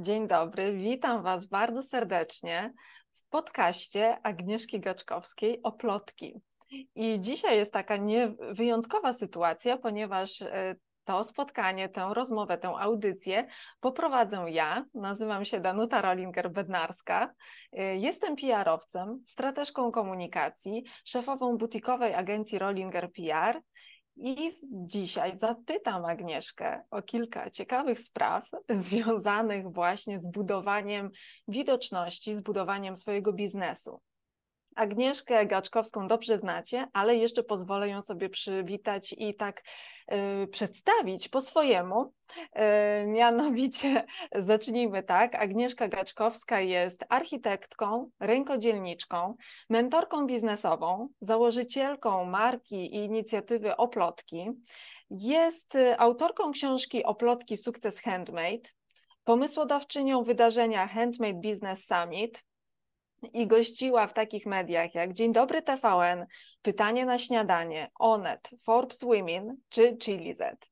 Dzień dobry, witam Was bardzo serdecznie w podcaście Agnieszki Gaczkowskiej o plotki. I dzisiaj jest taka nie, wyjątkowa sytuacja, ponieważ e, to spotkanie, tę rozmowę, tę audycję poprowadzę ja. Nazywam się Danuta Rollinger-Bednarska. E, jestem PR-owcem, strateżką komunikacji, szefową butikowej agencji Rollinger PR i dzisiaj zapytam Agnieszkę o kilka ciekawych spraw związanych właśnie z budowaniem widoczności, z budowaniem swojego biznesu. Agnieszkę Gaczkowską dobrze znacie, ale jeszcze pozwolę ją sobie przywitać i tak y, przedstawić po swojemu. Y, mianowicie zacznijmy tak. Agnieszka Gaczkowska jest architektką, rękodzielniczką, mentorką biznesową, założycielką marki i inicjatywy Oplotki. Jest y, autorką książki Oplotki Sukces Handmade, pomysłodawczynią wydarzenia Handmade Business Summit, i gościła w takich mediach jak Dzień Dobry TVN, Pytanie na śniadanie, Onet, Forbes Women czy Chili Z.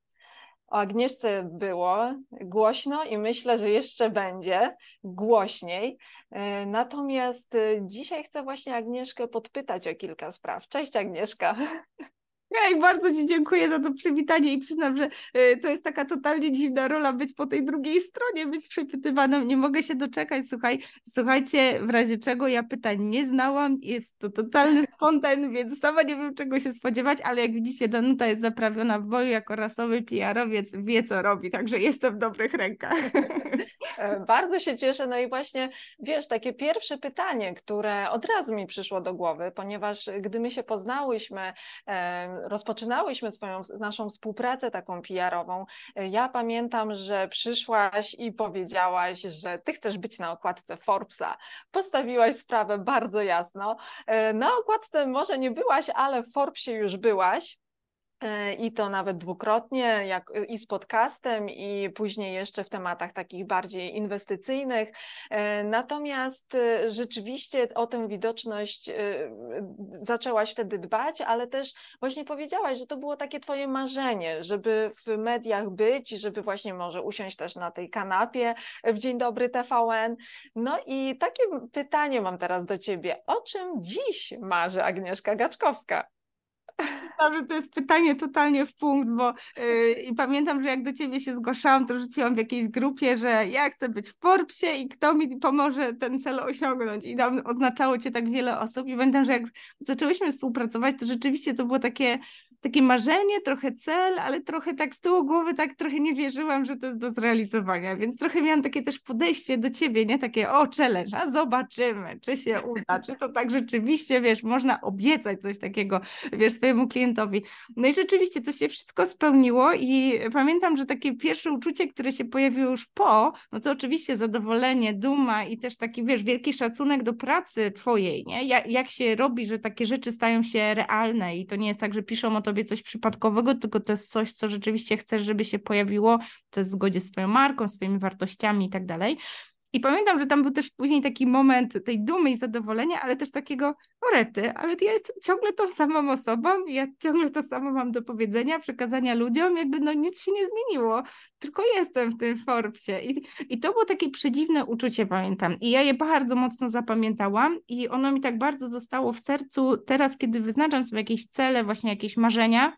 O Agnieszce było głośno i myślę, że jeszcze będzie głośniej. E, natomiast e, dzisiaj chcę właśnie Agnieszkę podpytać o kilka spraw. Cześć Agnieszka. Hej, bardzo Ci dziękuję za to przywitanie i przyznam, że y, to jest taka totalnie dziwna rola być po tej drugiej stronie, być przepytywaną. Nie mogę się doczekać. Słuchaj, słuchajcie, w razie czego ja pytań nie znałam. Jest to totalny spontan, więc sama nie wiem czego się spodziewać, ale jak widzicie, Danuta jest zaprawiona w boju jako rasowy PR-owiec, wie co robi, także jestem w dobrych rękach. E, bardzo się cieszę. No i właśnie, wiesz, takie pierwsze pytanie, które od razu mi przyszło do głowy, ponieważ gdy my się poznałyśmy, rozpoczynałyśmy swoją, naszą współpracę taką PR-ową, e, ja pamiętam, że przyszłaś i powiedziałaś, że ty chcesz być na okładce Forbesa. Postawiłaś sprawę bardzo jasno. E, na okładce może nie byłaś, ale w Forbesie już byłaś. E, i to nawet dwukrotnie, jak i z podcastem, i później jeszcze w tematach takich bardziej inwestycyjnych. E, natomiast e, rzeczywiście o tę widoczność zaczęłaś wtedy dbać, ale też właśnie powiedziałaś, że to było takie Twoje marzenie, żeby w mediach być, żeby właśnie może usiąść też na tej kanapie w Dzień Dobry TVN. No i takie pytanie mam teraz do Ciebie. O czym dziś marzy Agnieszka Gaczkowska? Pamiętam, że to jest pytanie totalnie w punkt, bo yy, i pamiętam, że jak do ciebie się zgłaszałam, to rzuciłam w jakiejś grupie, że ja chcę być w Forbesie i kto mi pomoże ten cel osiągnąć. I tam oznaczało cię tak wiele osób. I pamiętam, że jak zaczęłyśmy współpracować, to rzeczywiście to było takie takie marzenie, trochę cel, ale trochę tak z tyłu głowy tak trochę nie wierzyłam, że to jest do zrealizowania, więc trochę miałam takie też podejście do ciebie, nie takie o challenge, a zobaczymy, czy się uda, czy to tak rzeczywiście, wiesz, można obiecać coś takiego, wiesz, swojemu klientowi. No i rzeczywiście to się wszystko spełniło i pamiętam, że takie pierwsze uczucie, które się pojawiło już po, no to oczywiście zadowolenie, duma i też taki, wiesz, wielki szacunek do pracy twojej, nie? Jak, jak się robi, że takie rzeczy stają się realne i to nie jest tak, że piszą o tobie coś przypadkowego, tylko to jest coś, co rzeczywiście chcesz, żeby się pojawiło, to jest w zgodzie z swoją marką, swoimi wartościami i tak dalej. I pamiętam, że tam był też później taki moment tej dumy i zadowolenia, ale też takiego orety, ale ja jestem ciągle tą samą osobą, ja ciągle to samo mam do powiedzenia, przekazania ludziom, jakby no nic się nie zmieniło, tylko jestem w tym Forbesie. I, I to było takie przedziwne uczucie, pamiętam. I ja je bardzo mocno zapamiętałam i ono mi tak bardzo zostało w sercu teraz, kiedy wyznaczam sobie jakieś cele, właśnie jakieś marzenia,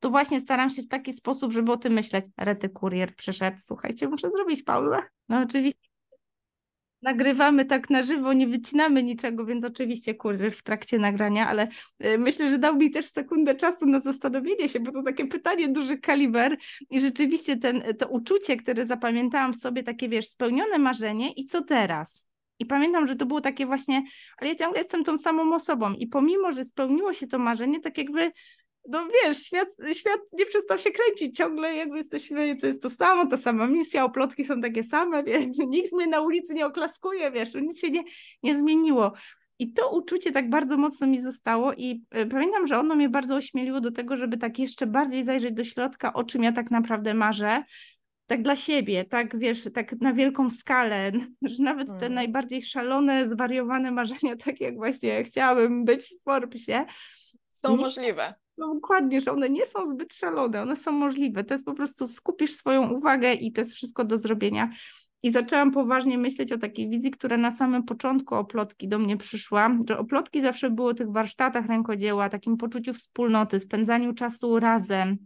to właśnie staram się w taki sposób, żeby o tym myśleć. Rety kurier przyszedł, słuchajcie, muszę zrobić pauzę. No oczywiście nagrywamy tak na żywo, nie wycinamy niczego, więc oczywiście kurier w trakcie nagrania, ale y, myślę, że dał mi też sekundę czasu na zastanowienie się, bo to takie pytanie duży kaliber i rzeczywiście ten, to uczucie, które zapamiętałam w sobie, takie wiesz, spełnione marzenie i co teraz? I pamiętam, że to było takie właśnie, ale ja ciągle jestem tą samą osobą i pomimo, że spełniło się to marzenie, tak jakby no wiesz, świat, świat nie przestał się kręcić, ciągle jakby jesteśmy, to jest to samo, ta sama misja, oplotki są takie same, wiesz, nikt mnie na ulicy nie oklaskuje, wiesz, nic się nie, nie zmieniło. I to uczucie tak bardzo mocno mi zostało i y, pamiętam, że ono mnie bardzo ośmieliło do tego, żeby tak jeszcze bardziej zajrzeć do środka, o czym ja tak naprawdę marzę, tak dla siebie, tak wiesz, tak na wielką skalę, że nawet te hmm. najbardziej szalone, zwariowane marzenia, tak jak właśnie chciałabym być w Forbesie, są nie, możliwe. No dokładnie, że one nie są zbyt szalone, one są możliwe. To jest po prostu skupisz swoją uwagę i to jest wszystko do zrobienia. i zaczęłam poważnie myśleć o takiej wizji, która na samym początku oplotki do mnie przyszła, że oplotki zawsze było o tych warsztatach rękodzieła, takim poczuciu wspólnoty, spędzaniu czasu razem,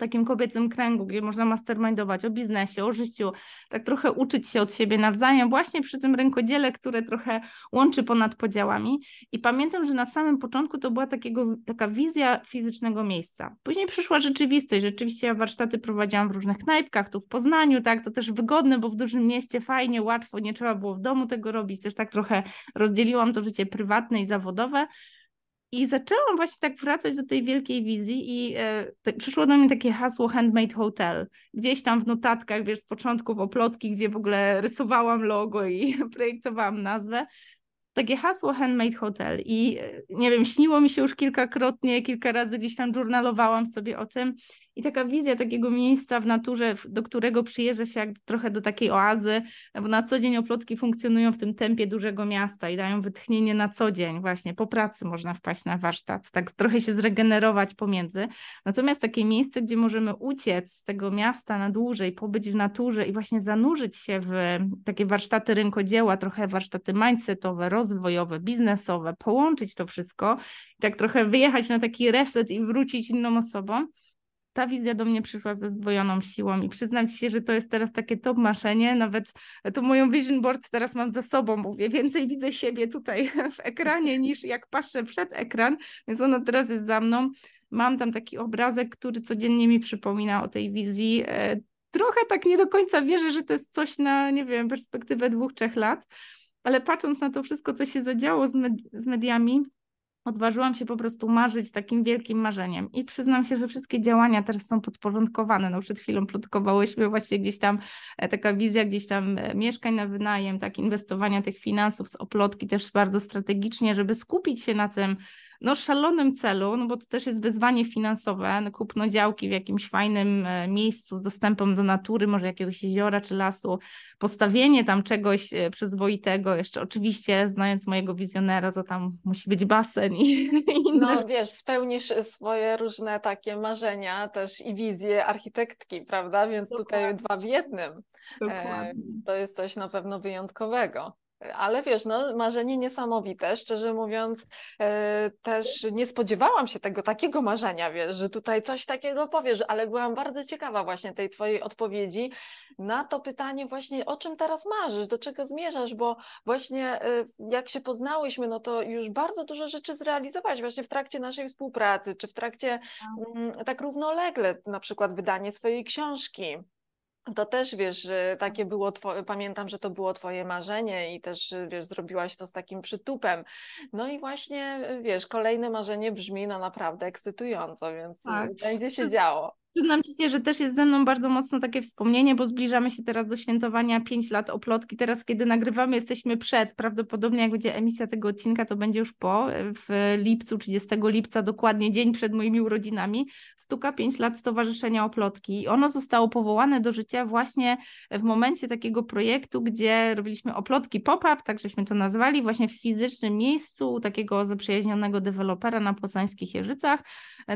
takim kobiecym kręgu, gdzie można mastermindować o biznesie, o życiu, tak trochę uczyć się od siebie nawzajem, właśnie przy tym rękodziele, które trochę łączy ponad podziałami. I pamiętam, że na samym początku to była takiego, taka wizja fizycznego miejsca. Później przyszła rzeczywistość. Rzeczywiście ja warsztaty prowadziłam w różnych knajpkach, tu w Poznaniu, tak, to też wygodne, bo w dużym mieście fajnie, łatwo, nie trzeba było w domu tego robić, też tak trochę rozdzieliłam to życie prywatne i zawodowe. I zaczęłam właśnie tak wracać do tej wielkiej wizji i e, te, przyszło do mnie takie hasło Handmade Hotel. Gdzieś tam w notatkach, wiesz, z początków oplotki, gdzie w ogóle rysowałam logo i projektowałam nazwę. Takie hasło Handmade Hotel i e, nie wiem, śniło mi się już kilkakrotnie, kilka razy gdzieś tam żurnalowałam sobie o tym i taka wizja takiego miejsca w naturze, do którego przyjeżdża się jak trochę do takiej oazy, bo na co dzień oplotki funkcjonują w tym tempie dużego miasta i dają wytchnienie na co dzień, właśnie po pracy można wpaść na warsztat, tak trochę się zregenerować pomiędzy. Natomiast takie miejsce, gdzie możemy uciec z tego miasta na dłużej, pobyć w naturze i właśnie zanurzyć się w takie warsztaty rynkodzieła, trochę warsztaty mindsetowe, rozwojowe, biznesowe, połączyć to wszystko i tak trochę wyjechać na taki reset i wrócić inną osobą ta wizja do mnie przyszła ze zdwojoną siłą i przyznam Ci się, że to jest teraz takie top maszenie, nawet to moją vision board teraz mam za sobą, mówię, więcej widzę siebie tutaj w ekranie niż jak patrzę przed ekran, więc ona teraz jest za mną. Mam tam taki obrazek, który codziennie mi przypomina o tej wizji. E, trochę tak nie do końca wierzę, że to jest coś na, nie wiem, perspektywę dwóch, trzech lat, ale patrząc na to wszystko, co się zadziało z, med z mediami, odważyłam się po prostu marzyć takim wielkim marzeniem. I przyznam się, że wszystkie działania teraz są podporządkowane. No przed chwilą plotkowałyśmy właśnie gdzieś tam e, taka wizja gdzieś tam e, mieszkań na wynajem, tak inwestowania tych finansów z oplotki też bardzo strategicznie, żeby skupić się na tym, no, szalonym celu, no bo to też jest wyzwanie finansowe, no, kupno działki w jakimś fajnym e, miejscu z dostępem do natury, może jakiegoś jeziora czy lasu, postawienie tam czegoś przyzwoitego, jeszcze oczywiście znając mojego wizjonera, to tam musi być basen i, i inne. No wiesz, spełnisz swoje różne takie marzenia też i wizje architektki, prawda? Więc Dokładnie. tutaj dwa w jednym. E, Dokładnie. To jest coś na pewno wyjątkowego. Ale wiesz, no, marzenie niesamowite. Szczerze mówiąc, e, też nie spodziewałam się tego takiego marzenia, wiesz, że tutaj coś takiego powiesz, ale byłam bardzo ciekawa właśnie tej Twojej odpowiedzi na to pytanie, właśnie o czym teraz marzysz, do czego zmierzasz, bo właśnie e, jak się poznałyśmy, no to już bardzo dużo rzeczy zrealizowałaś właśnie w trakcie naszej współpracy, czy w trakcie tak, mm, tak równolegle, na przykład wydanie swojej książki to też wiesz, takie było twoje, pamiętam, że to było twoje marzenie i też wiesz, zrobiłaś to z takim przytupem. No i właśnie wiesz, kolejne marzenie brzmi na naprawdę ekscytująco, więc tak. będzie się działo. Przyznam Ci się, że też jest ze mną bardzo mocno takie wspomnienie, bo zbliżamy się teraz do świętowania 5 lat oplotki. Teraz, kiedy nagrywamy, jesteśmy przed. Prawdopodobnie jak będzie emisja tego odcinka, to będzie już po. W lipcu, 30 lipca, dokładnie dzień przed moimi urodzinami, stuka 5 lat Stowarzyszenia Oplotki. I ono zostało powołane do życia właśnie w momencie takiego projektu, gdzie robiliśmy oplotki pop-up, tak żeśmy to nazwali, właśnie w fizycznym miejscu takiego zaprzyjaźnionego dewelopera na Poznańskich Jeżycach.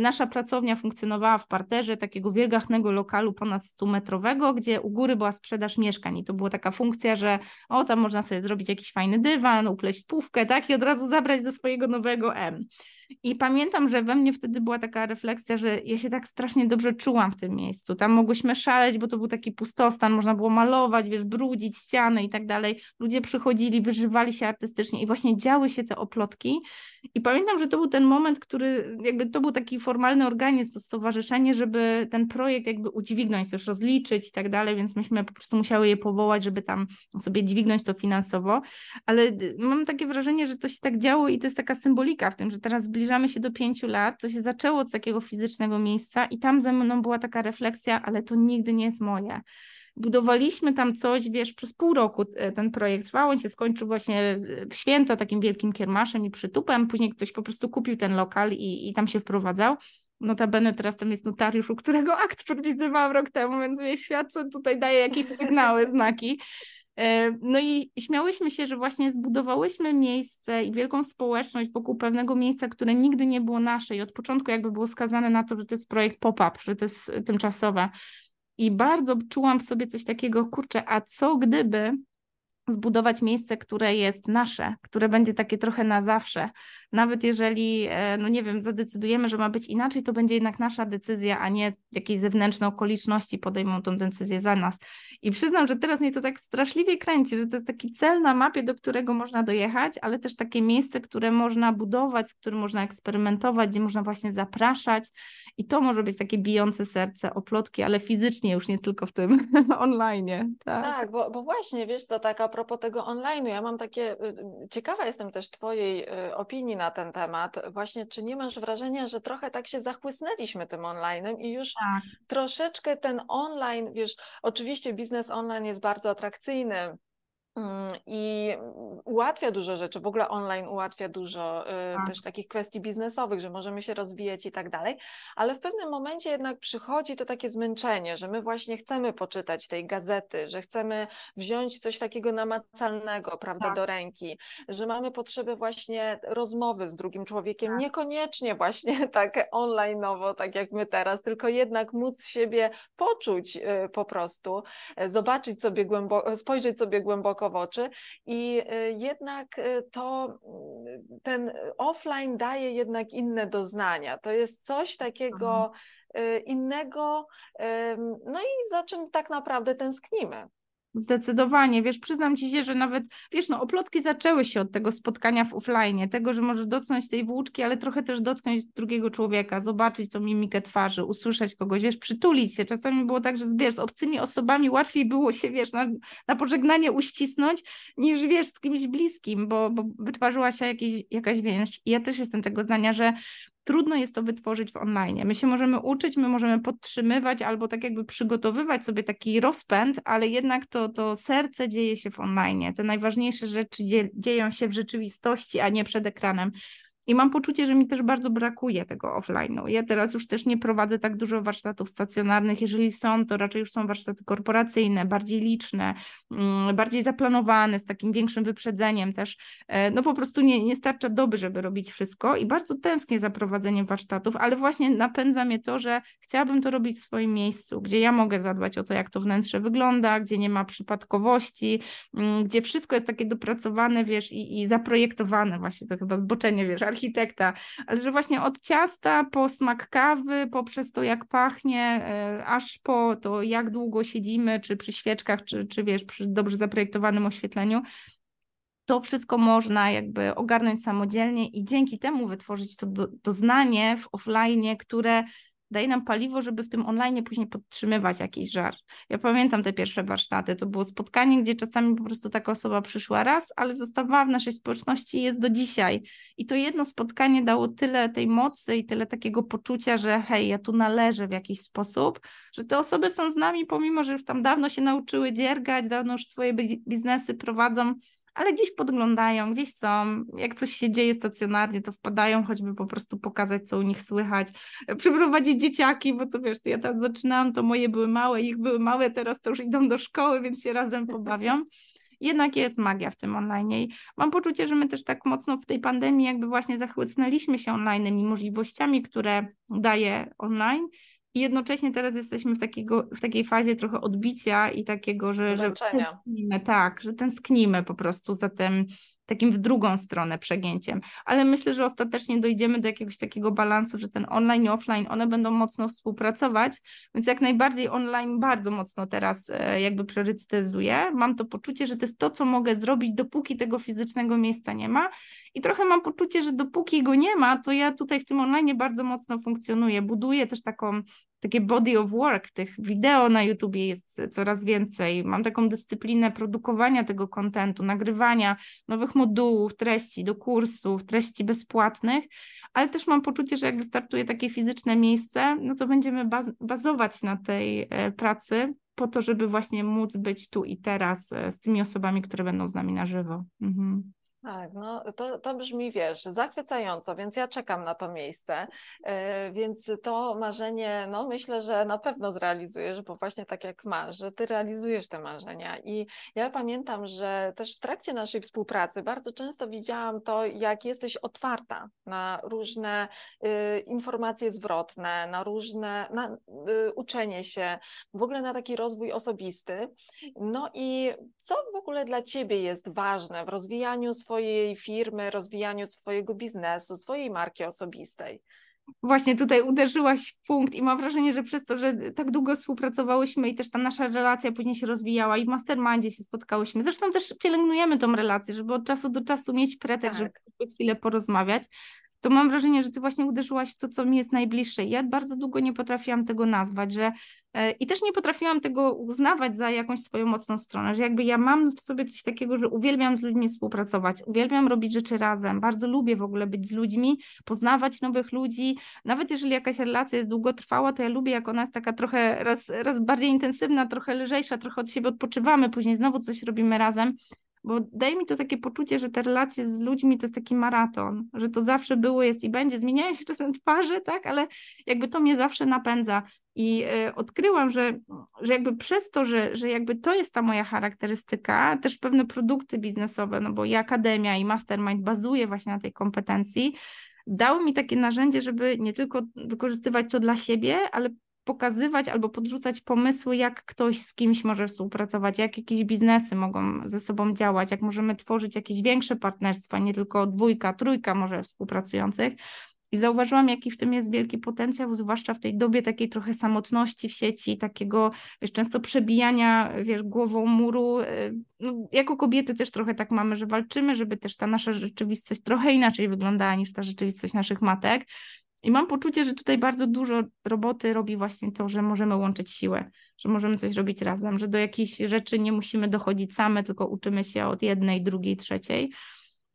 Nasza pracownia funkcjonowała w parterze takiego wielgachnego lokalu ponad 100-metrowego, gdzie u góry była sprzedaż mieszkań i to była taka funkcja, że o, tam można sobie zrobić jakiś fajny dywan, upleść pówkę, tak, i od razu zabrać ze swojego nowego M. I pamiętam, że we mnie wtedy była taka refleksja, że ja się tak strasznie dobrze czułam w tym miejscu. Tam mogłyśmy szaleć, bo to był taki pustostan, można było malować, wiesz, brudzić ściany i tak dalej. Ludzie przychodzili, wyżywali się artystycznie i właśnie działy się te oplotki. I pamiętam, że to był ten moment, który jakby to był taki formalny organizm, to stowarzyszenie, żeby ten projekt jakby udźwignąć, też rozliczyć i tak dalej, więc myśmy po prostu musiały je powołać, żeby tam sobie dźwignąć to finansowo. Ale y, mam takie wrażenie, że to się tak działo i to jest taka symbolika w tym, że teraz zbliżamy się do pięciu lat, to się zaczęło od takiego fizycznego miejsca i tam ze mną była taka refleksja, ale to nigdy nie jest moje. Budowaliśmy tam coś, wiesz, przez pół roku e, ten projekt trwał, on się skończył właśnie w święta takim wielkim kiermaszem i przytupem, później ktoś po prostu kupił ten lokal i, i tam się wprowadzał. Notabene teraz tam jest notariusz, u którego akt podpisywałam rok temu, więc mnie świat tutaj daje jakieś sygnały, znaki. E, no i śmiałyśmy się, że właśnie zbudowałyśmy miejsce i wielką społeczność wokół pewnego miejsca, które nigdy nie było nasze i od początku jakby było skazane na to, że to jest projekt pop-up, że to jest tymczasowe. I bardzo czułam w sobie coś takiego, kurczę, a co gdyby zbudować miejsce, które jest nasze, które będzie takie trochę na zawsze. Nawet jeżeli, e, no nie wiem, zadecydujemy, że ma być inaczej, to będzie jednak nasza decyzja, a nie jakieś zewnętrzne okoliczności podejmą tą decyzję za nas. I przyznam, że teraz mnie to tak straszliwie kręci, że to jest taki cel na mapie, do którego można dojechać, ale też takie miejsce, które można budować, z którym można eksperymentować, gdzie można właśnie zapraszać. I to może być takie bijące serce oplotki, ale fizycznie, już nie tylko w tym online. Tak, tak bo, bo właśnie, wiesz co, taka propos tego online'u, ja mam takie, y, y, ciekawa jestem też Twojej y, opinii na ten temat. Właśnie, czy nie masz wrażenia, że trochę tak się zachłysnęliśmy tym online'em i już tak. troszeczkę ten online, wiesz, oczywiście biznes online jest bardzo atrakcyjny, I ułatwia dużo rzeczy, w ogóle online ułatwia dużo y, tak. też takich kwestii biznesowych, że możemy się rozwijać i tak dalej, ale w pewnym momencie jednak przychodzi to takie zmęczenie, że my właśnie chcemy poczytać tej gazety, że chcemy wziąć coś takiego namacalnego, prawda, tak. do ręki, że mamy potrzebę właśnie rozmowy z drugim człowiekiem, tak. niekoniecznie właśnie tak online'owo, tak jak my teraz, tylko jednak móc siebie poczuć y, po prostu, y, zobaczyć sobie głęboko, spojrzeć sobie głęboko oczy i y, jednak y, to y, ten offline daje jednak inne doznania. To jest coś takiego mhm. innego, no i za czym tak naprawdę tęsknimy. Zdecydowanie, wiesz, przyznam ci się, że nawet, wiesz, no oplotki zaczęły się od tego spotkania w offline, tego, że możesz dotknąć tej włóczki, ale trochę też dotknąć drugiego człowieka, zobaczyć tą mimikę twarzy, usłyszeć kogoś, wiesz, przytulić się. Czasami było tak, że wiesz, z obcymi osobami łatwiej było się, wiesz, na, na pożegnanie uścisnąć, niż, wiesz, z kimś bliskim, bo, bo wytwarzyła się jakieś, jakaś więź. I ja też jestem tego zdania, że trudno jest to wytworzyć w online. My się możemy uczyć, my możemy podtrzymywać albo tak jakby przygotowywać sobie taki rozpęd, ale jednak to, to serce dzieje się w online. Te najważniejsze rzeczy dzieją się w rzeczywistości, a nie przed ekranem. I mam poczucie, że mi też bardzo brakuje tego offline'u. Ja teraz już też nie prowadzę tak dużo warsztatów stacjonarnych. Jeżeli są, to raczej już są warsztaty korporacyjne, bardziej liczne, mm, bardziej zaplanowane, z takim większym wyprzedzeniem też. E, no po prostu nie, nie starcza doby, żeby robić wszystko i bardzo tęsknię za prowadzeniem warsztatów, ale właśnie napędza mnie to, że chciałabym to robić w swoim miejscu, gdzie ja mogę zadbać o to, jak to wnętrze wygląda, gdzie nie ma przypadkowości, mm, gdzie wszystko jest takie dopracowane, wiesz, i, i zaprojektowane, właśnie to chyba zboczenie, wiesz, architekta, ale że właśnie od ciasta po smak kawy, poprzez to jak pachnie, e, aż po to jak długo siedzimy, czy przy świeczkach, czy, czy wiesz, przy dobrze zaprojektowanym oświetleniu, to wszystko można jakby ogarnąć samodzielnie i dzięki temu wytworzyć to doznanie w offline, które daje nam paliwo, żeby w tym online później podtrzymywać jakiś żar. Ja pamiętam te pierwsze warsztaty, to było spotkanie, gdzie czasami po prostu taka osoba przyszła raz, ale zostawała w naszej społeczności i jest do dzisiaj. I to jedno spotkanie dało tyle tej mocy i tyle takiego poczucia, że hej, ja tu należę w jakiś sposób, że te osoby są z nami, pomimo, że już tam dawno się nauczyły dziergać, dawno już swoje biznesy prowadzą, ale gdzieś podglądają, gdzieś są. Jak coś się dzieje stacjonarnie, to wpadają, choćby po prostu pokazać, co u nich słychać, przyprowadzić dzieciaki, bo to wiesz, ja tam zaczynałam, to moje były małe, ich były małe, teraz to już idą do szkoły, więc się razem pobawią. Jednak jest magia w tym online. I mam poczucie, że my też tak mocno w tej pandemii jakby właśnie zachłysnęliśmy się online i możliwościami, które daje online i jednocześnie teraz jesteśmy w, takiego, w takiej fazie trochę odbicia i takiego, że, że tęsknimy, tak, że tęsknimy po prostu za tym takim w drugą stronę przegięciem. Ale myślę, że ostatecznie dojdziemy do jakiegoś takiego balansu, że ten online i offline, one będą mocno współpracować, więc jak najbardziej online bardzo mocno teraz e, jakby priorytetyzuję. Mam to poczucie, że to jest to, co mogę zrobić, dopóki tego fizycznego miejsca nie ma i trochę mam poczucie, że dopóki go nie ma, to ja tutaj w tym online bardzo mocno funkcjonuję. Buduję też taką, takie body of work, tych wideo na YouTubie jest coraz więcej. Mam taką dyscyplinę produkowania tego kontentu, nagrywania nowych modułów, treści do kursów, treści bezpłatnych, ale też mam poczucie, że jak wystartuje takie fizyczne miejsce, no to będziemy baz bazować na tej e, pracy po to, żeby właśnie móc być tu i teraz e, z tymi osobami, które będą z nami na żywo. Mhm. Tak, no to, to brzmi, wiesz, zachwycająco, więc ja czekam na to miejsce, yy, więc to marzenie, no myślę, że na pewno zrealizujesz, bo właśnie tak jak masz, że ty realizujesz te marzenia. I ja pamiętam, że też w trakcie naszej współpracy bardzo często widziałam to, jak jesteś otwarta na różne yy, informacje zwrotne, na różne, na yy, uczenie się, w ogóle na taki rozwój osobisty, no i co w ogóle dla ciebie jest ważne w rozwijaniu swojej swojej firmy, rozwijaniu swojego biznesu, swojej marki osobistej. Właśnie tutaj uderzyłaś w punkt i mam wrażenie, że przez to, że tak długo współpracowałyśmy i też ta nasza relacja później się rozwijała i w mastermindzie się spotkałyśmy. Zresztą też pielęgnujemy tą relację, żeby od czasu do czasu mieć pretekst, tak. żeby chwilę porozmawiać to mam wrażenie, że ty właśnie uderzyłaś w to, co mi jest najbliższe. Ja bardzo długo nie potrafiłam tego nazwać, że e, i też nie potrafiłam tego uznawać za jakąś swoją mocną stronę, że jakby ja mam w sobie coś takiego, że uwielbiam z ludźmi współpracować, uwielbiam robić rzeczy razem, bardzo lubię w ogóle być z ludźmi, poznawać nowych ludzi, nawet jeżeli jakaś relacja jest długotrwała, to ja lubię, jak ona jest taka trochę raz, raz bardziej intensywna, trochę lżejsza, trochę od siebie odpoczywamy, później znowu coś robimy razem, bo daje mi to takie poczucie, że te relacje z ludźmi to jest taki maraton, że to zawsze było, jest i będzie. Zmieniają się czasem twarze, tak, ale jakby to mnie zawsze napędza. I y, odkryłam, że, że jakby przez to, że, że jakby to jest ta moja charakterystyka, też pewne produkty biznesowe, no bo i akademia i mastermind bazuje właśnie na tej kompetencji, dały mi takie narzędzie, żeby nie tylko wykorzystywać to dla siebie, ale pokazywać albo podrzucać pomysły, jak ktoś z kimś może współpracować, jak jakieś biznesy mogą ze sobą działać, jak możemy tworzyć jakieś większe partnerstwa, nie tylko dwójka, trójka może współpracujących. I zauważyłam, jaki w tym jest wielki potencjał, zwłaszcza w tej dobie takiej trochę samotności w sieci, takiego, wiesz, często przebijania, wiesz, głową muru. Y, no, jako kobiety też trochę tak mamy, że walczymy, żeby też ta nasza rzeczywistość trochę inaczej wyglądała niż ta rzeczywistość naszych matek. I mam poczucie, że tutaj bardzo dużo roboty robi właśnie to, że możemy łączyć siłę, że możemy coś robić razem, że do jakichś rzeczy nie musimy dochodzić same, tylko uczymy się od jednej, drugiej, trzeciej.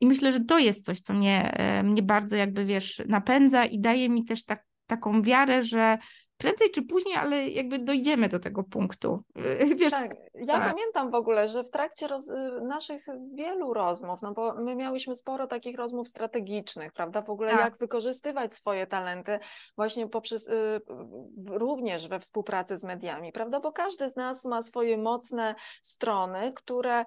I myślę, że to jest coś, co mnie, e, mnie bardzo jakby, wiesz, napędza i daje mi też tak, taką wiarę, że prędzej czy później, ale jakby dojdziemy do tego punktu. Wiesz, tak, ja tak. pamiętam w ogóle, że w trakcie roz, y, naszych wielu rozmów, no bo my miałyśmy sporo takich rozmów strategicznych, prawda, w ogóle tak. jak wykorzystywać swoje talenty właśnie poprzez, y, również we współpracy z mediami, prawda, bo każdy z nas ma swoje mocne strony, które,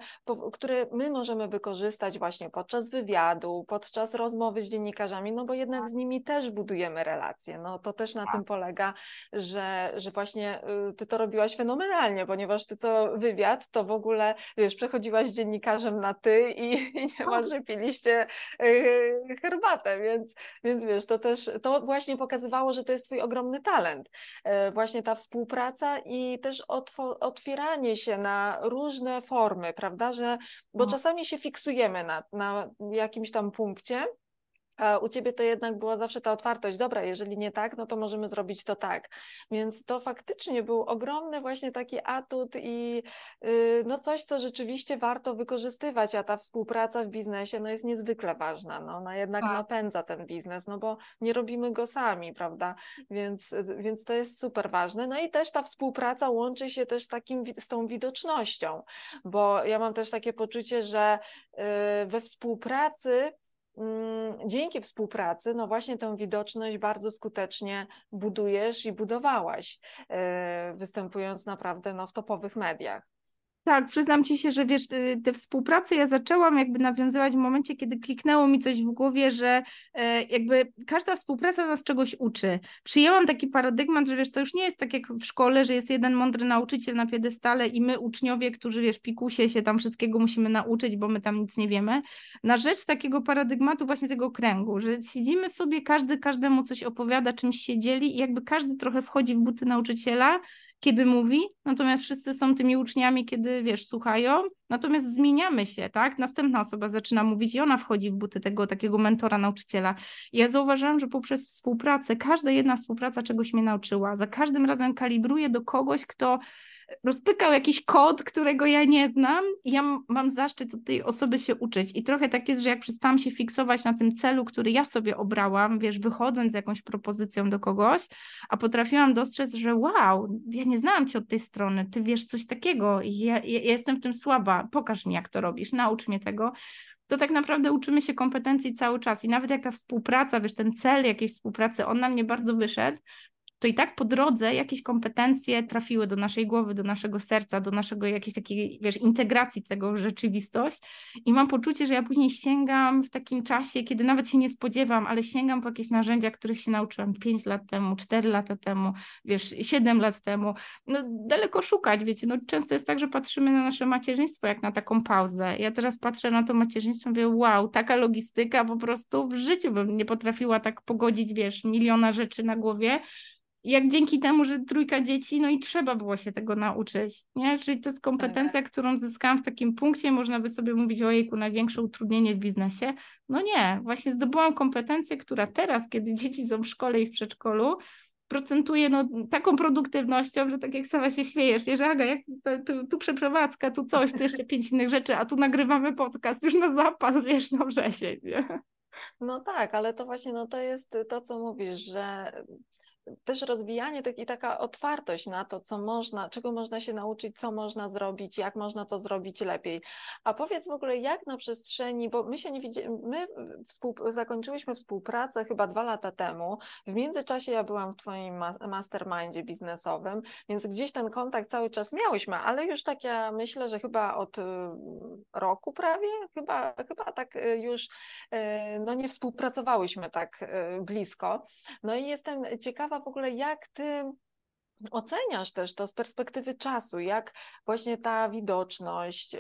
które my możemy wykorzystać właśnie podczas wywiadu, podczas rozmowy z dziennikarzami, no bo jednak tak. z nimi też budujemy relacje, no to też na tak. tym polega że, że właśnie y, ty to robiłaś fenomenalnie, ponieważ ty co wywiad, to w ogóle, wiesz, przechodziłaś z dziennikarzem na ty i, i niemalże piliście y, herbatę, więc, więc wiesz, to też, to właśnie pokazywało, że to jest twój ogromny talent. E, właśnie ta współpraca i też otwieranie się na różne formy, prawda, że, bo no. czasami się fiksujemy na, na jakimś tam punkcie, a u ciebie to jednak była zawsze ta otwartość, dobra, jeżeli nie tak, no to możemy zrobić to tak. Więc to faktycznie był ogromny właśnie taki atut i yy, no coś, co rzeczywiście warto wykorzystywać, a ta współpraca w biznesie no jest niezwykle ważna. No, ona jednak tak. napędza ten biznes, no bo nie robimy go sami, prawda? Więc, więc to jest super ważne. No i też ta współpraca łączy się też z, takim, z tą widocznością, bo ja mam też takie poczucie, że yy, we współpracy dzięki współpracy, no właśnie tę widoczność bardzo skutecznie budujesz i budowałaś, e, występując naprawdę no, w topowych mediach. Tak, przyznam ci się, że wiesz, y, tę współpracę ja zaczęłam jakby nawiązywać w momencie, kiedy kliknęło mi coś w głowie, że e, jakby każda współpraca nas czegoś uczy. Przyjęłam taki paradygmat, że wiesz, to już nie jest tak jak w szkole, że jest jeden mądry nauczyciel na piedestale i my uczniowie, którzy wiesz, pikusie się tam wszystkiego musimy nauczyć, bo my tam nic nie wiemy. Na rzecz takiego paradygmatu właśnie tego kręgu, że siedzimy sobie, każdy każdemu coś opowiada, czymś się dzieli i jakby każdy trochę wchodzi w buty nauczyciela kiedy mówi, natomiast wszyscy są tymi uczniami, kiedy wiesz, słuchają, natomiast zmieniamy się, tak? Następna osoba zaczyna mówić i ona wchodzi w buty tego takiego mentora, nauczyciela. I ja zauważyłam, że poprzez współpracę, każda jedna współpraca czegoś mnie nauczyła. Za każdym razem kalibruję do kogoś, kto rozpykał jakiś kod, którego ja nie znam i ja mam zaszczyt od tej osoby się uczyć. I trochę tak jest, że jak przestałam się fiksować na tym celu, który ja sobie obrałam, wiesz, wychodząc z jakąś propozycją do kogoś, a potrafiłam dostrzec, że wow, ja nie znałam cię od tej strony, ty wiesz coś takiego, ja, ja, jestem w tym słaba, pokaż mi jak to robisz, naucz mnie tego, to tak naprawdę uczymy się kompetencji cały czas i nawet jak ta współpraca, wiesz, ten cel jakiejś współpracy, on na mnie bardzo wyszedł, to i tak po drodze jakieś kompetencje trafiły do naszej głowy, do naszego serca, do naszego jakiejś takiej, wiesz, integracji tego w rzeczywistość. I mam poczucie, że ja później sięgam w takim czasie, kiedy nawet się nie spodziewam, ale sięgam po jakieś narzędzia, których się nauczyłam 5 lat temu, 4 lata temu, wiesz, 7 lat temu. No daleko szukać, wiecie, no często jest tak, że patrzymy na nasze macierzyństwo jak na taką pauzę. Ja teraz patrzę na to macierzyństwo i mówię, wow, taka logistyka po prostu w życiu bym nie potrafiła tak pogodzić, wiesz, miliona rzeczy na głowie jak dzięki temu, że trójka dzieci, no i trzeba było się tego nauczyć, nie? Czyli to jest kompetencja, tak. którą zyskałam w takim punkcie, można by sobie mówić, ojejku, największe utrudnienie w biznesie. No nie, właśnie zdobyłam kompetencję, która teraz, kiedy dzieci są w szkole i w przedszkolu, procentuje no, taką produktywnością, że tak jak sama się śmiejesz, nie, że Aga, jak tu, tu przeprowadzka, tu coś, tu jeszcze pięć innych rzeczy, a tu nagrywamy podcast już na zapas, wiesz, na wrzesień, nie? No tak, ale to właśnie no, to jest to, co mówisz, że też rozwijanie tak, i taka otwartość na to, co można, czego można się nauczyć, co można zrobić, jak można to zrobić lepiej. A powiedz w ogóle, jak na przestrzeni, bo my się nie widzimy, my współ, zakończyłyśmy współpracę chyba dwa lata temu. W międzyczasie ja byłam w Twoim mastermindzie biznesowym, więc gdzieś ten kontakt cały czas miałyśmy, ale już tak ja myślę, że chyba od y, roku prawie, chyba, chyba tak y, już y, no nie współpracowałyśmy tak blisko. No i jestem ciekawa, ciekawa w ogóle, jak ty oceniasz też to z perspektywy czasu, jak właśnie ta widoczność, y,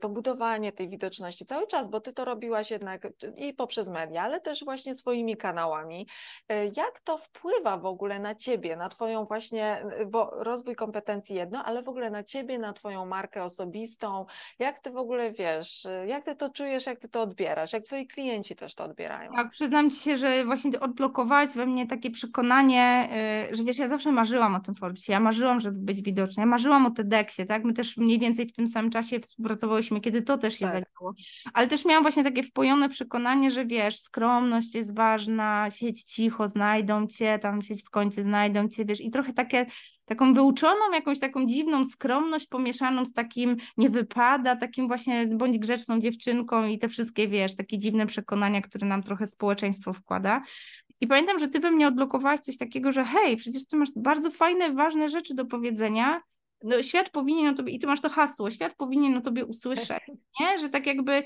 to budowanie tej widoczności cały czas, bo ty to robiłaś jednak i poprzez media, ale też właśnie swoimi kanałami. Y, jak to wpływa w ogóle na ciebie, na twoją właśnie, y, bo rozwój kompetencji jedno, ale w ogóle na ciebie, na twoją markę osobistą, jak ty w ogóle wiesz, jak ty to czujesz, jak ty to odbierasz, jak twoi klienci też to odbierają? Tak, przyznam ci się, że właśnie odblokowałaś we mnie takie przekonanie, że wiesz, ja zawsze marzyłam o tym Forbesie. Ja marzyłam, żeby być widoczna. Ja marzyłam o TEDxie, tak? My też mniej więcej w tym samym czasie współpracowałyśmy, kiedy to też się tak. zadziało. Ale też miałam właśnie takie wpojone przekonanie, że wiesz, skromność jest ważna, siedź cicho, znajdą cię, tam siedź w końcu, znajdą cię, wiesz, i trochę takie taką wyuczoną, jakąś taką dziwną skromność pomieszaną z takim nie wypada, takim właśnie bądź grzeczną dziewczynką i te wszystkie, wiesz, takie dziwne przekonania, które nam trochę społeczeństwo wkłada. I pamiętam, że ty we mnie odblokowałaś coś takiego, że hej, przecież ty masz bardzo fajne, ważne rzeczy do powiedzenia, no, świat powinien o tobie, i ty masz to hasło, świat powinien o tobie usłyszeć, nie? Że tak jakby,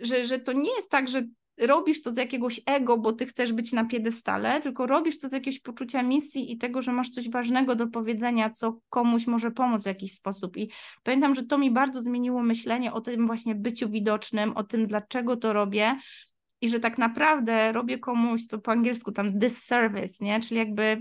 że, że to nie jest tak, że robisz to z jakiegoś ego, bo ty chcesz być na piedestale, tylko robisz to z jakiegoś poczucia misji i tego, że masz coś ważnego do powiedzenia, co komuś może pomóc w jakiś sposób. I pamiętam, że to mi bardzo zmieniło myślenie o tym właśnie byciu widocznym, o tym, dlaczego to robię i że tak naprawdę robię komuś, co po angielsku tam disservice, nie? Czyli jakby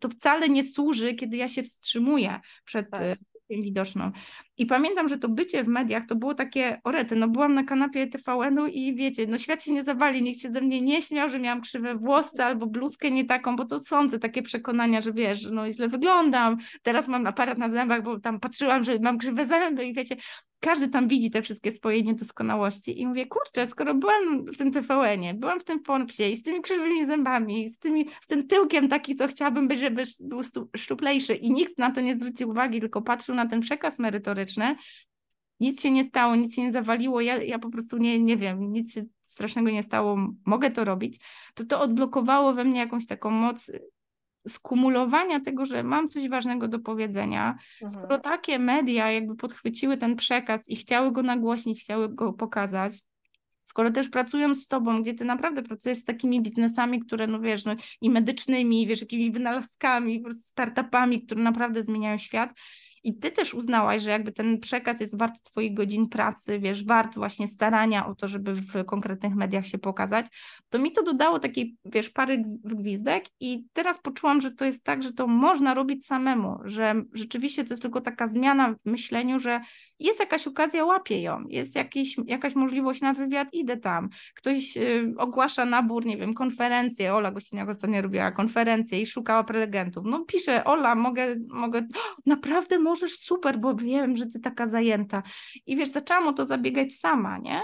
to wcale nie służy, kiedy ja się wstrzymuję przed tak. widoczną. I pamiętam, że to bycie w mediach to było takie, orety, no byłam na kanapie TVN-u i wiecie, no świat się nie zawali, nikt się ze mnie nie śmiał, że miałam krzywe włosy albo bluzkę nie taką, bo to są te takie przekonania, że wiesz, no źle wyglądam, teraz mam aparat na zębach, bo tam patrzyłam, że mam krzywe zęby i wiecie, każdy tam widzi te wszystkie swoje niedoskonałości i mówię, kurczę, skoro byłam w tym TVN-ie, byłam w tym Forbsie i z tymi krzywymi zębami, z, tymi, z tym tyłkiem taki, to chciałabym być, żeby był szczuplejszy i nikt na to nie zwrócił uwagi, tylko patrzył na ten przekaz merytoryczny, nic się nie stało, nic się nie zawaliło, ja, ja po prostu nie, nie wiem, nic strasznego nie stało, mogę to robić, to to odblokowało we mnie jakąś taką moc skumulowania tego, że mam coś ważnego do powiedzenia, mhm. skoro takie media jakby podchwyciły ten przekaz i chciały go nagłośnić, chciały go pokazać, skoro też pracują z tobą, gdzie ty naprawdę pracujesz z takimi biznesami, które no wiesz, no, i medycznymi, wiesz, jakimiś wynalazkami, startupami, które naprawdę zmieniają świat, i ty też uznałaś, że jakby ten przekaz jest wart twoich godzin pracy, wiesz, wart właśnie starania o to, żeby w konkretnych mediach się pokazać, to mi to dodało takiej, wiesz, pary gwizdek i teraz poczułam, że to jest tak, że to można robić samemu, że rzeczywiście to jest tylko taka zmiana w myśleniu, że jest jakaś okazja, łapię ją, jest jakiś, jakaś możliwość na wywiad, idę tam, ktoś y, ogłasza nabór, nie wiem, konferencję, Ola Gościniak ostatnio robiła konferencję i szukała prelegentów, no pisze, Ola, mogę, mogę, naprawdę możesz, super, bo wiem, że ty taka zajęta. I wiesz, zaczęłam o to zabiegać sama, nie?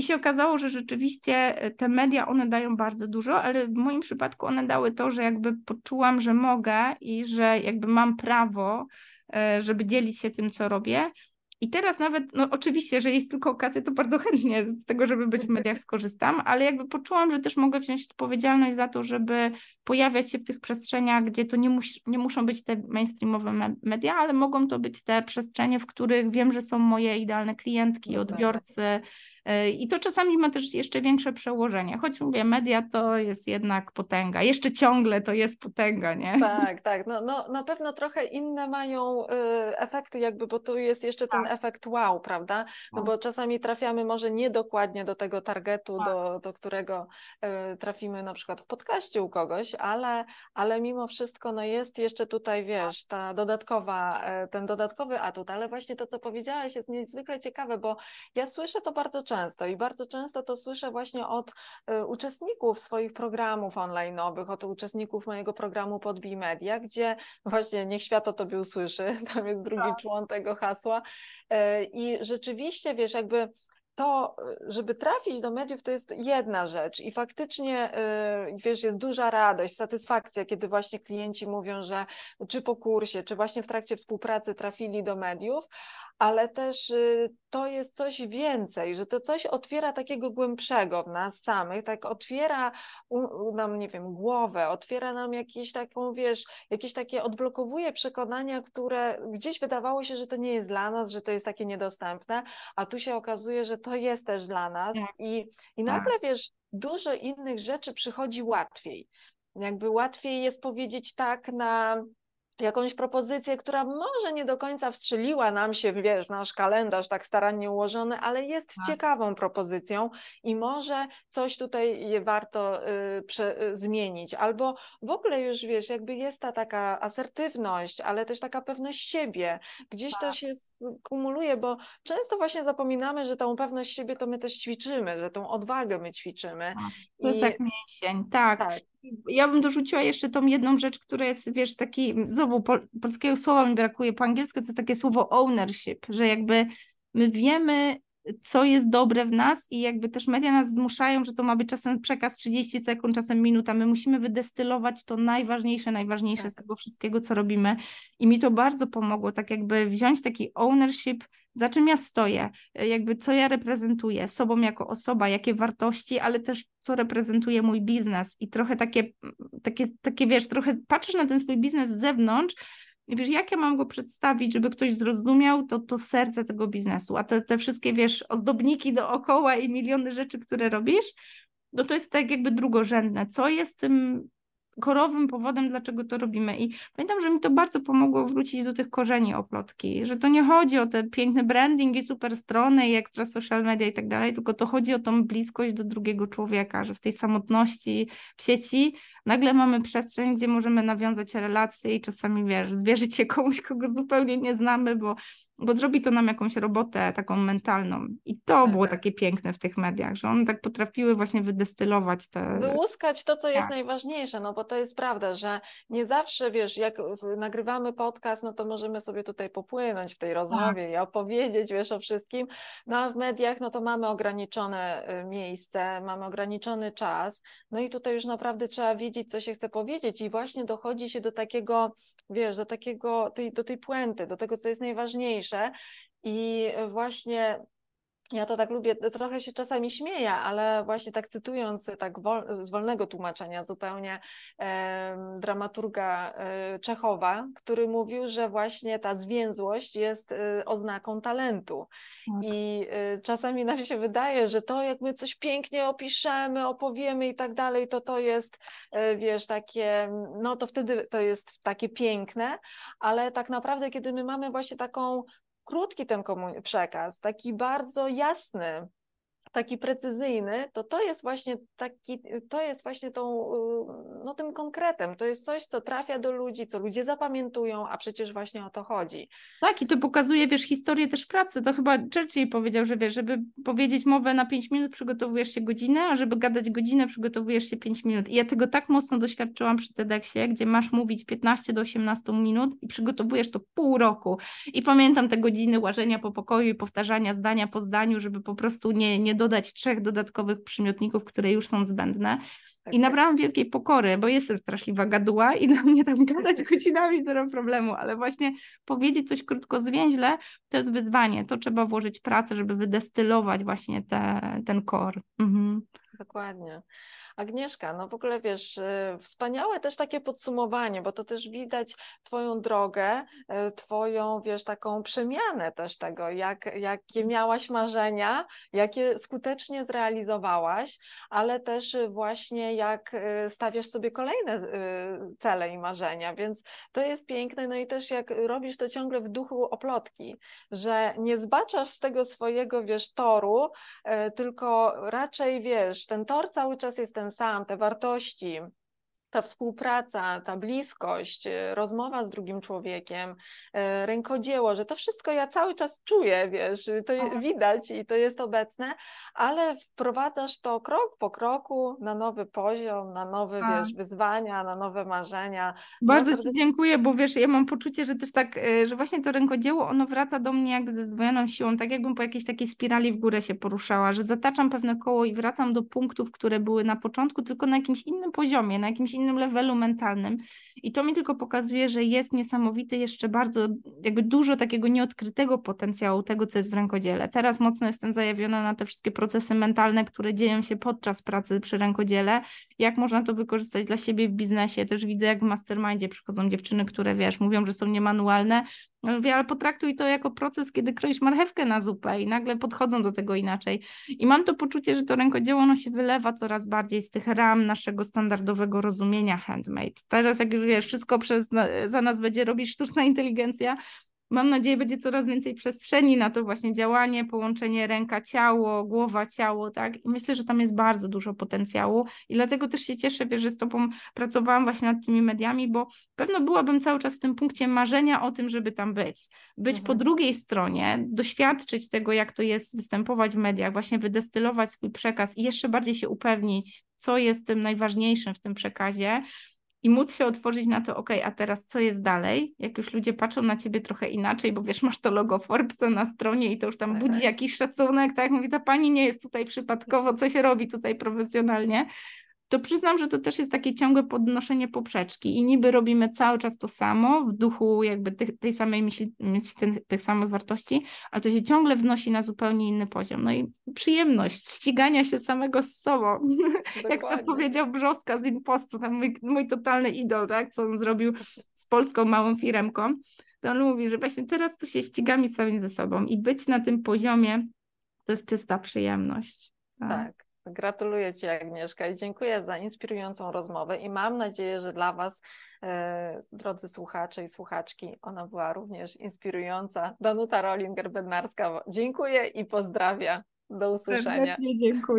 I się okazało, że rzeczywiście te media, one dają bardzo dużo, ale w moim przypadku one dały to, że jakby poczułam, że mogę i że jakby mam prawo, e, żeby dzielić się tym, co robię, I teraz nawet, no oczywiście, jeżeli jest tylko okazja, to bardzo chętnie z tego, żeby być w mediach skorzystam, ale jakby poczułam, że też mogę wziąć odpowiedzialność za to, żeby pojawiać się w tych przestrzeniach, gdzie to nie, mus, nie muszą być te mainstreamowe media, ale mogą to być te przestrzenie, w których wiem, że są moje idealne klientki, odbiorcy, I to czasami ma też jeszcze większe przełożenie, choć mówię, media to jest jednak potęga, jeszcze ciągle to jest potęga, nie? Tak, tak, no, no na pewno trochę inne mają y, efekty jakby, bo tu jest jeszcze ten tak. efekt wow, prawda? No tak. bo czasami trafiamy może niedokładnie do tego targetu, tak. do, do którego y, trafimy na przykład w podcaście u kogoś, ale, ale mimo wszystko no jest jeszcze tutaj, wiesz, ta dodatkowa, y, ten dodatkowy atut, ale właśnie to, co powiedziałaś jest niezwykle ciekawe, bo ja słyszę to bardzo często i bardzo często to słyszę właśnie od y, uczestników swoich programów online'owych, od uczestników mojego programu Podbij Media, gdzie właśnie niech świat o tobie usłyszy, tam jest drugi tak. człon tego hasła y, i rzeczywiście, wiesz, jakby to, żeby trafić do mediów, to jest jedna rzecz i faktycznie, wiesz, jest duża radość, satysfakcja, kiedy właśnie klienci mówią, że czy po kursie, czy właśnie w trakcie współpracy trafili do mediów, ale też y, to jest coś więcej, że to coś otwiera takiego głębszego w nas samych, tak otwiera nam, nie wiem, głowę, otwiera nam jakieś taką, wiesz, jakieś takie odblokowuje przekonania, które gdzieś wydawało się, że to nie jest dla nas, że to jest takie niedostępne, a tu się okazuje, że to jest też dla nas tak. i, i nagle, tak. wiesz, dużo innych rzeczy przychodzi łatwiej. Jakby łatwiej jest powiedzieć tak na jakąś propozycję, która może nie do końca wstrzeliła nam się, wiesz, nasz kalendarz tak starannie ułożony, ale jest tak. ciekawą propozycją i może coś tutaj warto y, prze, y, zmienić. Albo w ogóle już, wiesz, jakby jest ta taka asertywność, ale też taka pewność siebie. Gdzieś tak. to się kumuluje, bo często właśnie zapominamy, że tą pewność siebie to my też ćwiczymy, że tą odwagę my ćwiczymy. Tak. To I... jest jak mięsień, tak. tak ja bym dorzuciła jeszcze tą jedną rzecz, która jest, wiesz, taki, znowu pol, polskiego słowa mi brakuje, po angielsku to jest takie słowo ownership, że jakby my wiemy, co jest dobre w nas i jakby też media nas zmuszają, że to ma być czasem przekaz 30 sekund, czasem minuta. My musimy wydestylować to najważniejsze, najważniejsze tak. z tego wszystkiego, co robimy. I mi to bardzo pomogło, tak jakby wziąć taki ownership, za czym ja stoję, jakby co ja reprezentuję sobą jako osoba, jakie wartości, ale też co reprezentuje mój biznes i trochę takie, takie, takie wiesz, trochę patrzysz na ten swój biznes z zewnątrz, wiesz, jak ja mam go przedstawić, żeby ktoś zrozumiał, to to serce tego biznesu, a te, te wszystkie, wiesz, ozdobniki dookoła i miliony rzeczy, które robisz, no to jest tak jakby drugorzędne. Co jest tym korowym powodem, dlaczego to robimy. I pamiętam, że mi to bardzo pomogło wrócić do tych korzeni oplotki, że to nie chodzi o te piękne branding i super strony i ekstra social media i tak dalej, tylko to chodzi o tą bliskość do drugiego człowieka, że w tej samotności w sieci nagle mamy przestrzeń, gdzie możemy nawiązać relacje i czasami, wiesz, zwierzyć się komuś, kogo zupełnie nie znamy, bo bo zrobi to nam jakąś robotę taką mentalną. I to tak, było tak. takie piękne w tych mediach, że one tak potrafiły właśnie wydestylować te. Wyłuskać to, co jest tak. najważniejsze, no bo to jest prawda, że nie zawsze wiesz, jak nagrywamy podcast, no to możemy sobie tutaj popłynąć w tej rozmowie tak. i opowiedzieć, wiesz, o wszystkim. No a w mediach, no to mamy ograniczone y, miejsce, mamy ograniczony czas. No i tutaj już naprawdę trzeba wiedzieć, co się chce powiedzieć, i właśnie dochodzi się do takiego, wiesz, do takiego, tej, do tej puenty, do tego, co jest najważniejsze i właśnie ja to tak lubię, trochę się czasami śmieję, ale właśnie tak cytując tak wol, z wolnego tłumaczenia zupełnie e, dramaturga e, Czechowa, który mówił, że właśnie ta zwięzłość jest e, oznaką talentu. Tak. I czasami nam się wydaje, że to jak my coś pięknie opiszemy, opowiemy i tak dalej, to to jest, wiesz, takie, no to wtedy to jest takie piękne, ale tak naprawdę, kiedy my mamy właśnie taką krótki ten przekaz, taki bardzo jasny, taki precyzyjny, to to jest właśnie taki, to jest właśnie tą, y, no tym konkretem, to jest coś, co trafia do ludzi, co ludzie zapamiętują, a przecież właśnie o to chodzi. Tak i to pokazuje, wiesz, historię też pracy, to chyba Churchill powiedział, że wiesz, żeby powiedzieć mowę na 5 minut przygotowujesz się godzinę, a żeby gadać godzinę przygotowujesz się 5 minut. I ja tego tak mocno doświadczyłam przy TEDxie, gdzie masz mówić 15 do 18 minut i przygotowujesz to pół roku. I pamiętam te godziny łażenia po pokoju i powtarzania zdania po zdaniu, żeby po prostu nie, nie dodać trzech dodatkowych przymiotników, które już są zbędne. Tak, I tak. nabrałam wielkiej pokory, bo jestem straszliwa gaduła i na mnie tam gadać godzinami zero problemu, ale właśnie powiedzieć coś krótko zwięźle to jest wyzwanie. To trzeba włożyć pracę, żeby wydestylować właśnie te, ten core. Mhm. Dokładnie. Agnieszka, no w ogóle wiesz, y, wspaniałe też takie podsumowanie, bo to też widać Twoją drogę, y, Twoją, wiesz, taką przemianę też tego, jak, jakie miałaś marzenia, jakie skutecznie zrealizowałaś, ale też właśnie jak y, stawiasz sobie kolejne cele i marzenia, więc to jest piękne, no i też jak robisz to ciągle w duchu oplotki, że nie zbaczasz z tego swojego, wiesz, toru, tylko raczej, wiesz, ten tor cały czas jest ten sam, te wartości, ta współpraca, ta bliskość, y, rozmowa z drugim człowiekiem, y, rękodzieło, że to wszystko ja cały czas czuję, wiesz, to widać i to jest obecne, ale wprowadzasz to krok po kroku na nowy poziom, na nowe, A. wiesz, wyzwania, na nowe marzenia. Bardzo Ci dziękuję, bo wiesz, ja mam poczucie, że też tak, y, że właśnie to rękodzieło, ono wraca do mnie jakby ze zdwojoną siłą, tak jakbym po jakiejś takiej spirali w górę się poruszała, że zataczam pewne koło i wracam do punktów, które były na początku, tylko na jakimś innym poziomie, na jakimś innym levelu mentalnym. I to mi tylko pokazuje, że jest niesamowity jeszcze bardzo, jakby dużo takiego nieodkrytego potencjału tego, co jest w rękodziele. Teraz mocno jestem zajawiona na te wszystkie procesy mentalne, które dzieją się podczas pracy przy rękodziele, jak można to wykorzystać dla siebie w biznesie. Też widzę, jak w mastermindzie przychodzą dziewczyny, które wiesz, mówią, że są niemanualne, Mówię, ale potraktuj to jako proces, kiedy kroisz marchewkę na zupę i nagle podchodzą do tego inaczej. I mam to poczucie, że to rękodzieło ono się wylewa coraz bardziej z tych ram naszego standardowego rozumienia handmade. Teraz jak już wiesz, wszystko przez, za nas będzie robić sztuczna inteligencja, mam nadzieję, będzie coraz więcej przestrzeni na to właśnie działanie, połączenie ręka-ciało, głowa-ciało, tak? I myślę, że tam jest bardzo dużo potencjału i dlatego też się cieszę, wiesz, że z Tobą pracowałam właśnie nad tymi mediami, bo pewno byłabym cały czas w tym punkcie marzenia o tym, żeby tam być. Być mhm. po drugiej stronie, doświadczyć tego, jak to jest występować w mediach, właśnie wydestylować swój przekaz i jeszcze bardziej się upewnić, co jest tym najważniejszym w tym przekazie, i móc się otworzyć na to, ok, a teraz co jest dalej? Jak już ludzie patrzą na ciebie trochę inaczej, bo wiesz, masz to logo Forbesa na stronie i to już tam budzi tak. jakiś szacunek, tak? Mówi, ta pani nie jest tutaj przypadkowo, co się robi tutaj profesjonalnie to przyznam, że to też jest takie ciągłe podnoszenie poprzeczki i niby robimy cały czas to samo w duchu jakby tych, tej samej myśli, tych, tych samych wartości, ale to się ciągle wznosi na zupełnie inny poziom. No i przyjemność ścigania się samego z sobą. Jak to powiedział Brzoska z Impostu, tam mój, mój totalny idol, tak, co on zrobił z polską małą firemką, to on mówi, że właśnie teraz to się ścigamy sami ze sobą i być na tym poziomie to jest czysta przyjemność. tak. tak. Gratuluję Ci, Agnieszka, i dziękuję za inspirującą rozmowę. I mam nadzieję, że dla Was, e, drodzy słuchacze i słuchaczki, ona była również inspirująca. Danuta Rolinger-Bednarska, dziękuję i pozdrawiam. Do usłyszenia. Serdecznie dziękuję.